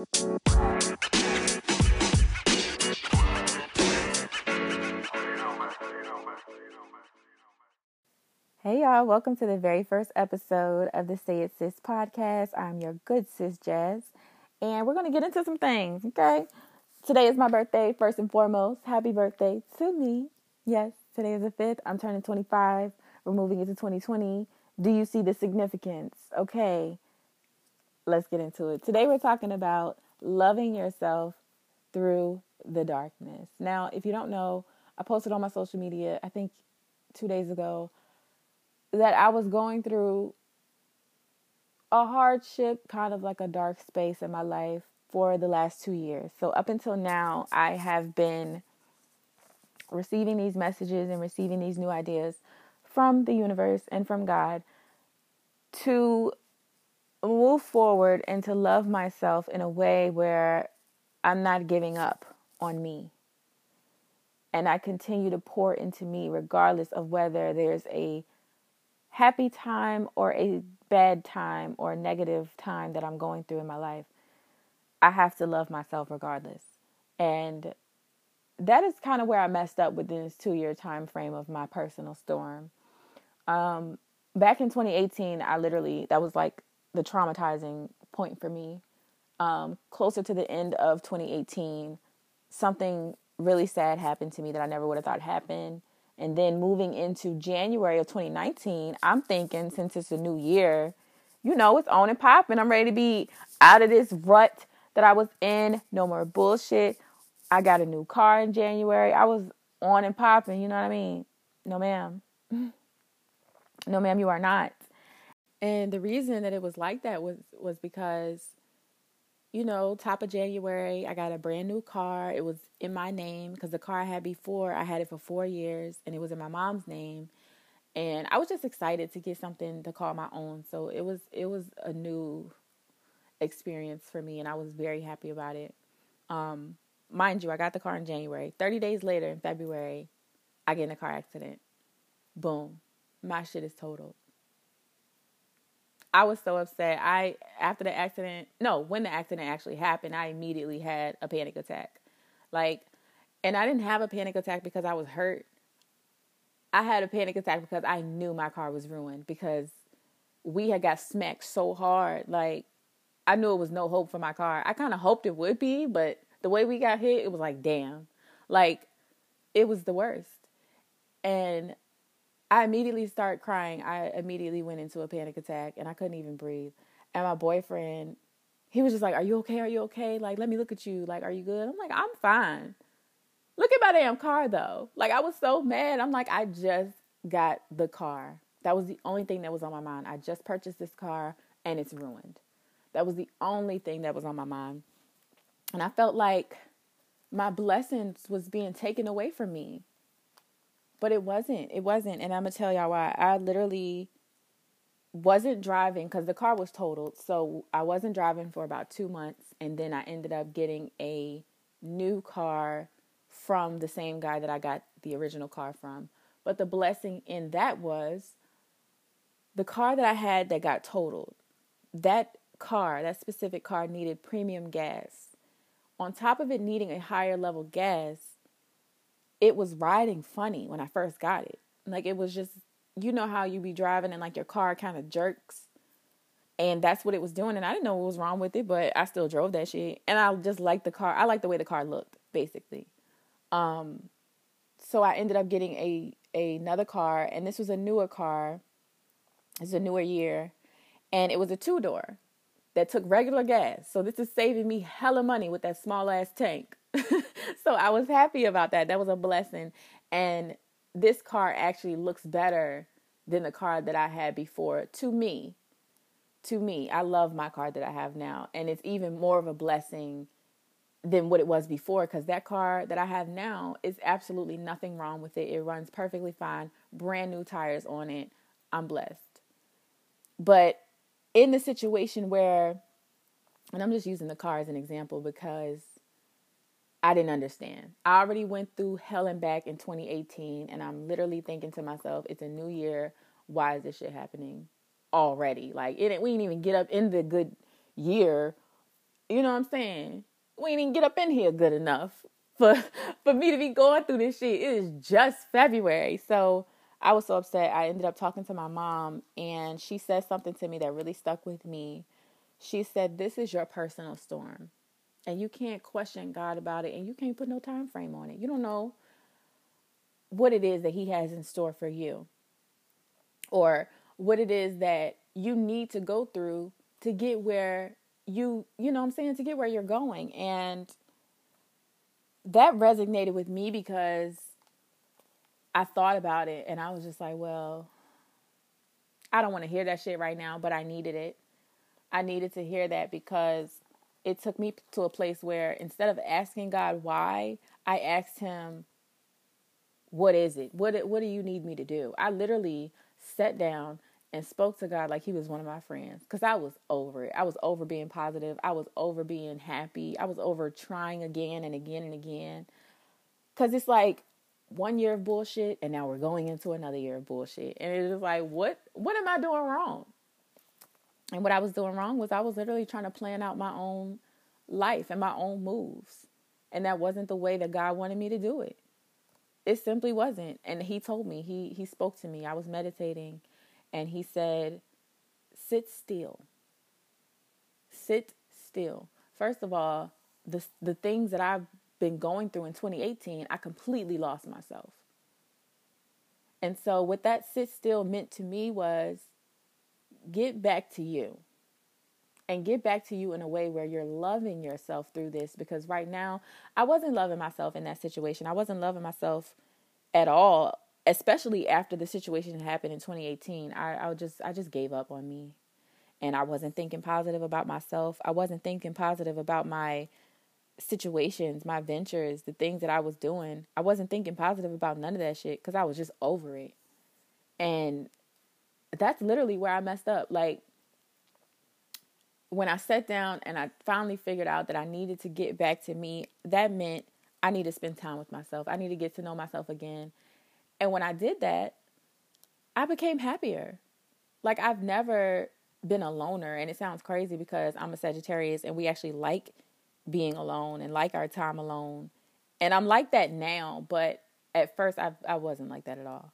Hey y'all, welcome to the very first episode of the Say It Sis podcast. I'm your good sis Jazz, and we're going to get into some things, okay? Today is my birthday, first and foremost. Happy birthday to me. Yes, today is the 5th. I'm turning 25. We're moving into 2020. Do you see the significance? Okay, let's get into it. Today we're talking about loving yourself through the darkness. Now, if you don't know, I posted on my social media, I think two days ago, that I was going through a hardship, kind of like a dark space in my life for the last two years. So, up until now, I have been receiving these messages and receiving these new ideas from the universe and from God to move forward and to love myself in a way where I'm not giving up on me. And I continue to pour into me regardless of whether there's a happy time or a bad time or a negative time that I'm going through in my life, I have to love myself regardless. And that is kind of where I messed up within this two year time frame of my personal storm. Um, back in 2018, I literally, that was like the traumatizing point for me. Um, closer to the end of 2018, something really sad happened to me that I never would have thought happened. And then moving into January of 2019, I'm thinking since it's a new year, you know, it's on and popping. I'm ready to be out of this rut that I was in. No more bullshit. I got a new car in January. I was on and popping, you know what I mean? No, ma'am. No, ma'am, you are not. And the reason that it was like that was was because you know, top of January, I got a brand new car. It was in my name because the car I had before, I had it for four years and it was in my mom's name. And I was just excited to get something to call my own. So it was it was a new experience for me and I was very happy about it. Um, mind you, I got the car in January. 30 days later in February, I get in a car accident. Boom. My shit is totaled. I was so upset. I after the accident, no, when the accident actually happened, I immediately had a panic attack. Like and I didn't have a panic attack because I was hurt. I had a panic attack because I knew my car was ruined because we had got smacked so hard. Like I knew it was no hope for my car. I kind of hoped it would be, but the way we got hit, it was like, damn. Like it was the worst. And I immediately started crying. I immediately went into a panic attack and I couldn't even breathe. And my boyfriend, he was just like, Are you okay? Are you okay? Like, let me look at you. Like, are you good? I'm like, I'm fine. Look at my damn car though. Like, I was so mad. I'm like, I just got the car. That was the only thing that was on my mind. I just purchased this car and it's ruined. That was the only thing that was on my mind. And I felt like my blessings was being taken away from me. But it wasn't. It wasn't. And I'm going to tell y'all why. I literally wasn't driving because the car was totaled. So I wasn't driving for about two months. And then I ended up getting a new car from the same guy that I got the original car from. But the blessing in that was the car that I had that got totaled. That car, that specific car, needed premium gas. On top of it needing a higher level gas, it was riding funny when I first got it. Like it was just, you know how you be driving and like your car kind of jerks. And that's what it was doing. And I didn't know what was wrong with it, but I still drove that shit. And I just liked the car. I liked the way the car looked, basically. Um, so I ended up getting a, a another car, and this was a newer car. It's a newer year, and it was a two door that took regular gas. So this is saving me hella money with that small ass tank. so I was happy about that. That was a blessing. And this car actually looks better than the car that I had before to me. To me, I love my car that I have now. And it's even more of a blessing than what it was before because that car that I have now is absolutely nothing wrong with it. It runs perfectly fine, brand new tires on it. I'm blessed. But in the situation where, and I'm just using the car as an example because I didn't understand. I already went through hell and back in 2018, and I'm literally thinking to myself, it's a new year. Why is this shit happening already? Like, it, we didn't even get up in the good year, You know what I'm saying? We didn't get up in here good enough for for me to be going through this shit. It is just February. So I was so upset. I ended up talking to my mom and she said something to me that really stuck with me. She said, "This is your personal storm." And you can't question God about it and you can't put no time frame on it. You don't know what it is that he has in store for you or what it is that you need to go through to get where you you know I'm saying to get where you're going and that resonated with me because I thought about it and I was just like, well, I don't want to hear that shit right now, but I needed it. I needed to hear that because it took me to a place where instead of asking God why, I asked him, what is it? What what do you need me to do? I literally sat down and spoke to God like he was one of my friends cuz I was over it. I was over being positive. I was over being happy. I was over trying again and again and again. Cuz it's like one year of bullshit and now we're going into another year of bullshit. And it was like, what what am I doing wrong? And what I was doing wrong was I was literally trying to plan out my own life and my own moves. And that wasn't the way that God wanted me to do it. It simply wasn't. And he told me, he he spoke to me. I was meditating and he said, "Sit still. Sit still." First of all, the the things that I've been going through in 2018, I completely lost myself. And so, what that sit still meant to me was get back to you and get back to you in a way where you're loving yourself through this. Because right now, I wasn't loving myself in that situation. I wasn't loving myself at all, especially after the situation happened in 2018. I, I just, I just gave up on me. And I wasn't thinking positive about myself. I wasn't thinking positive about my situations, my ventures, the things that I was doing, I wasn't thinking positive about none of that shit because I was just over it. And that's literally where I messed up. Like, when I sat down and I finally figured out that I needed to get back to me, that meant I need to spend time with myself. I need to get to know myself again. And when I did that, I became happier. Like, I've never been a loner. And it sounds crazy because I'm a Sagittarius and we actually like being alone and like our time alone. And I'm like that now, but at first I I wasn't like that at all.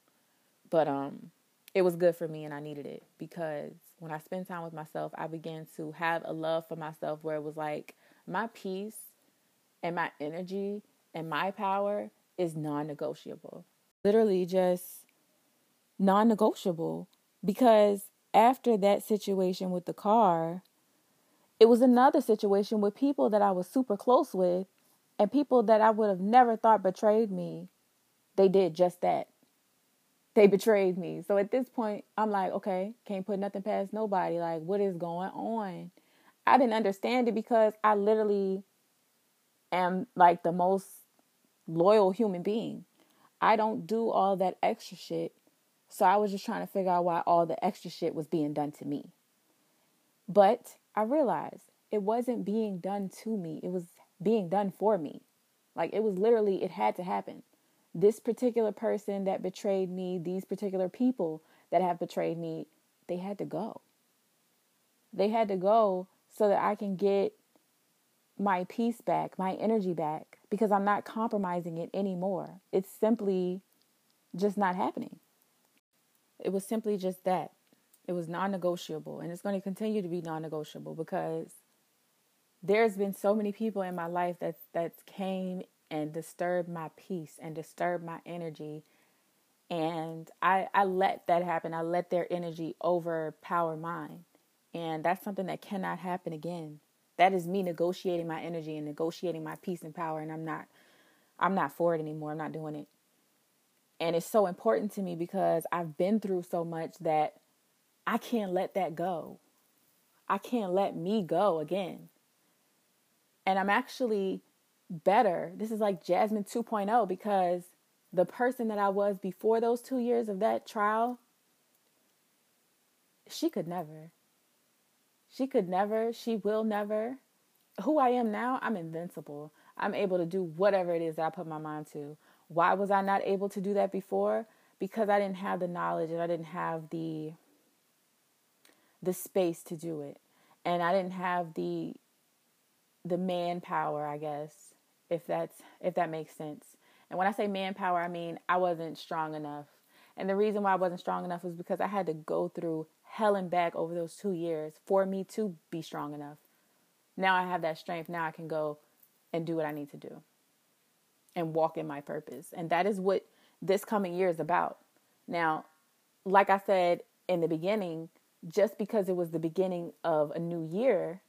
But um it was good for me and I needed it because when I spend time with myself, I began to have a love for myself where it was like my peace and my energy and my power is non-negotiable. Literally just non-negotiable because after that situation with the car, it was another situation with people that I was super close with and people that I would have never thought betrayed me. They did just that. They betrayed me. So at this point, I'm like, okay, can't put nothing past nobody. Like, what is going on? I didn't understand it because I literally am like the most loyal human being. I don't do all that extra shit. So I was just trying to figure out why all the extra shit was being done to me. But I realized it wasn't being done to me, it was being done for me. Like it was literally, it had to happen. This particular person that betrayed me, these particular people that have betrayed me, they had to go. They had to go so that I can get my peace back, my energy back, because I'm not compromising it anymore. It's simply just not happening. It was simply just that. It was non negotiable, and it's going to continue to be non negotiable because there's been so many people in my life that that came and disturb my peace and disturb my energy and I I let that happen. I let their energy overpower mine. And that's something that cannot happen again. That is me negotiating my energy and negotiating my peace and power and I'm not I'm not for it anymore. I'm not doing it. And it's so important to me because I've been through so much that I can't let that go. I can't let me go again. And I'm actually better. This is like Jasmine 2.0 because the person that I was before those two years of that trial, she could never. She could never. She will never. Who I am now, I'm invincible. I'm able to do whatever it is that I put my mind to. Why was I not able to do that before? Because I didn't have the knowledge and I didn't have the the space to do it. And I didn't have the the manpower, I guess, if that's if that makes sense. And when I say manpower, I mean I wasn't strong enough. And the reason why I wasn't strong enough was because I had to go through hell and back over those 2 years for me to be strong enough. Now I have that strength. Now I can go and do what I need to do and walk in my purpose. And that is what this coming year is about. Now, like I said in the beginning, just because it was the beginning of a new year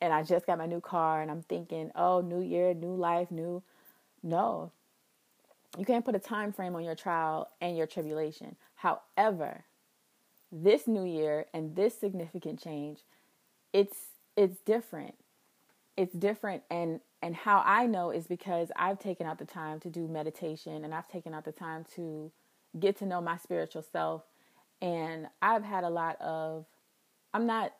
and I just got my new car and I'm thinking, oh, new year, new life, new. No. You can't put a time frame on your trial and your tribulation. However, this new year and this significant change, it's it's different. It's different and and how I know is because I've taken out the time to do meditation and I've taken out the time to get to know my spiritual self and I've had a lot of I'm not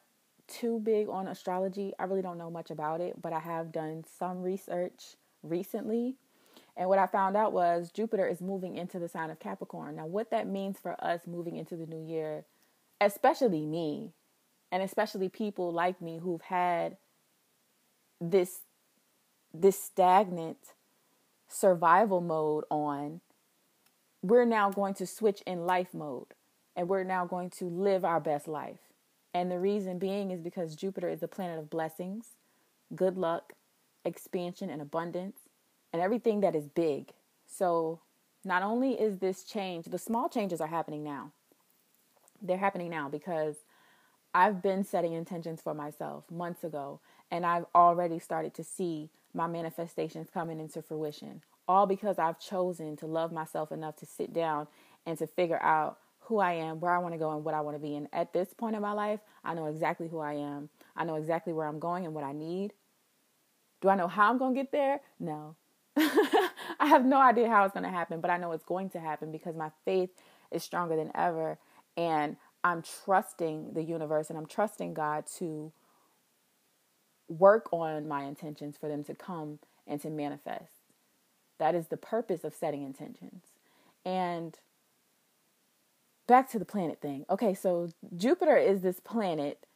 too big on astrology. I really don't know much about it, but I have done some research recently. And what I found out was Jupiter is moving into the sign of Capricorn. Now, what that means for us moving into the new year, especially me, and especially people like me who've had this this stagnant survival mode on, we're now going to switch in life mode and we're now going to live our best life. And the reason being is because Jupiter is the planet of blessings, good luck, expansion, and abundance, and everything that is big. So, not only is this change, the small changes are happening now. They're happening now because I've been setting intentions for myself months ago, and I've already started to see my manifestations coming into fruition. All because I've chosen to love myself enough to sit down and to figure out who I am, where I want to go, and what I want to be. And at this point in my life, I know exactly who I am. I know exactly where I'm going and what I need. Do I know how I'm going to get there? No. I have no idea how it's going to happen, but I know it's going to happen because my faith is stronger than ever. And I'm trusting the universe and I'm trusting God to work on my intentions for them to come and to manifest. That is the purpose of setting intentions. And back to the planet thing. Okay, so Jupiter is this planet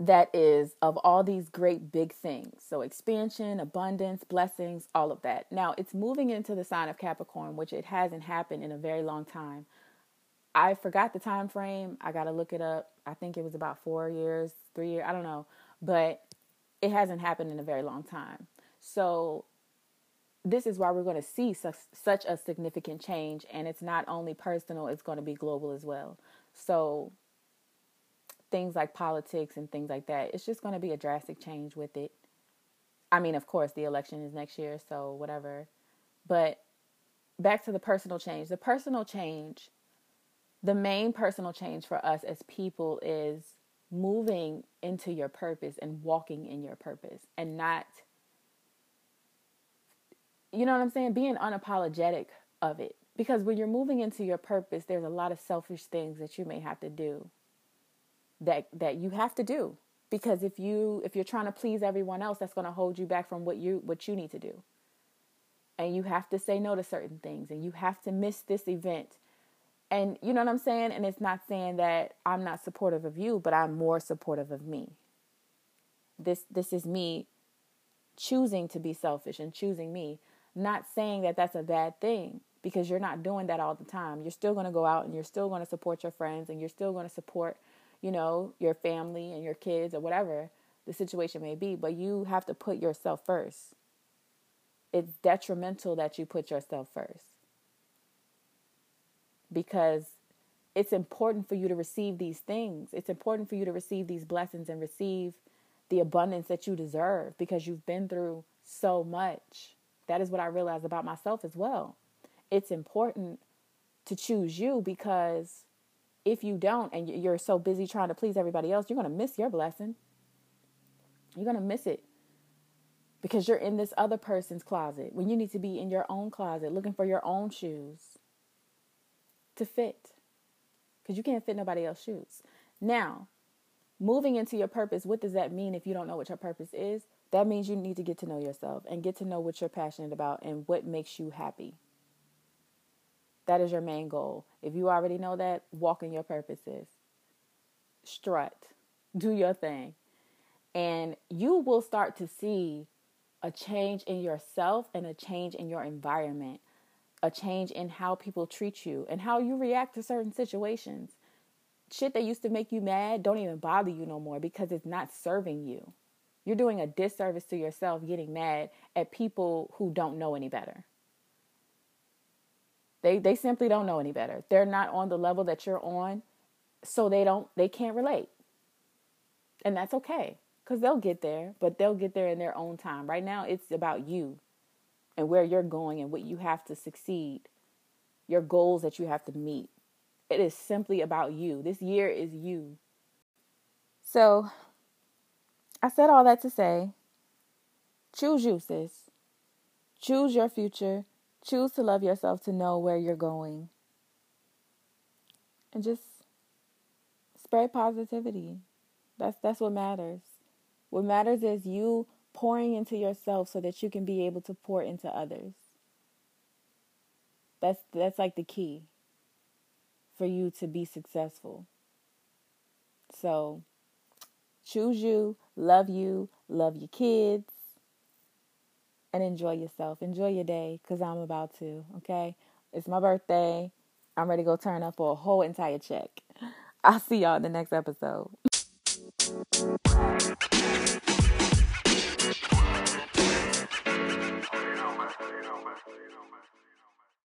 that is of all these great big things. So expansion, abundance, blessings, all of that. Now, it's moving into the sign of Capricorn, which it hasn't happened in a very long time. I forgot the time frame. I got to look it up. I think it was about 4 years, 3 years, I don't know, but it hasn't happened in a very long time. So this is why we're going to see such, such a significant change and it's not only personal it's going to be global as well. So things like politics and things like that it's just going to be a drastic change with it. I mean of course the election is next year so whatever. But back to the personal change. The personal change the main personal change for us as people is moving into your purpose and walking in your purpose and not you know what I'm saying? Being unapologetic of it. Because when you're moving into your purpose, there's a lot of selfish things that you may have to do. That that you have to do. Because if you if you're trying to please everyone else, that's going to hold you back from what you what you need to do. And you have to say no to certain things and you have to miss this event. And you know what I'm saying? And it's not saying that I'm not supportive of you, but I'm more supportive of me. This this is me choosing to be selfish and choosing me not saying that that's a bad thing because you're not doing that all the time. You're still going to go out and you're still going to support your friends and you're still going to support, you know, your family and your kids or whatever the situation may be, but you have to put yourself first. It's detrimental that you put yourself first. Because it's important for you to receive these things. It's important for you to receive these blessings and receive the abundance that you deserve because you've been through so much. That is what I realized about myself as well. It's important to choose you because if you don't and you're so busy trying to please everybody else, you're going to miss your blessing. You're going to miss it because you're in this other person's closet when you need to be in your own closet looking for your own shoes to fit because you can't fit nobody else's shoes. Now, moving into your purpose, what does that mean if you don't know what your purpose is? That means you need to get to know yourself and get to know what you're passionate about and what makes you happy. That is your main goal. If you already know that, walk in your purposes. Strut. Do your thing. And you will start to see a change in yourself and a change in your environment, a change in how people treat you and how you react to certain situations. Shit that used to make you mad don't even bother you no more because it's not serving you. You're doing a disservice to yourself getting mad at people who don't know any better. They they simply don't know any better. They're not on the level that you're on, so they don't they can't relate. And that's okay cuz they'll get there, but they'll get there in their own time. Right now it's about you and where you're going and what you have to succeed. Your goals that you have to meet. It is simply about you. This year is you. So, I said all that to say choose you, sis. Choose your future. Choose to love yourself to know where you're going. And just spread positivity. That's that's what matters. What matters is you pouring into yourself so that you can be able to pour into others. That's that's like the key for you to be successful. So choose you, love you, love your kids, and enjoy yourself. Enjoy your day because I'm about to, okay? It's my birthday. I'm ready to go turn up for a whole entire check. I'll see y'all in the next episode.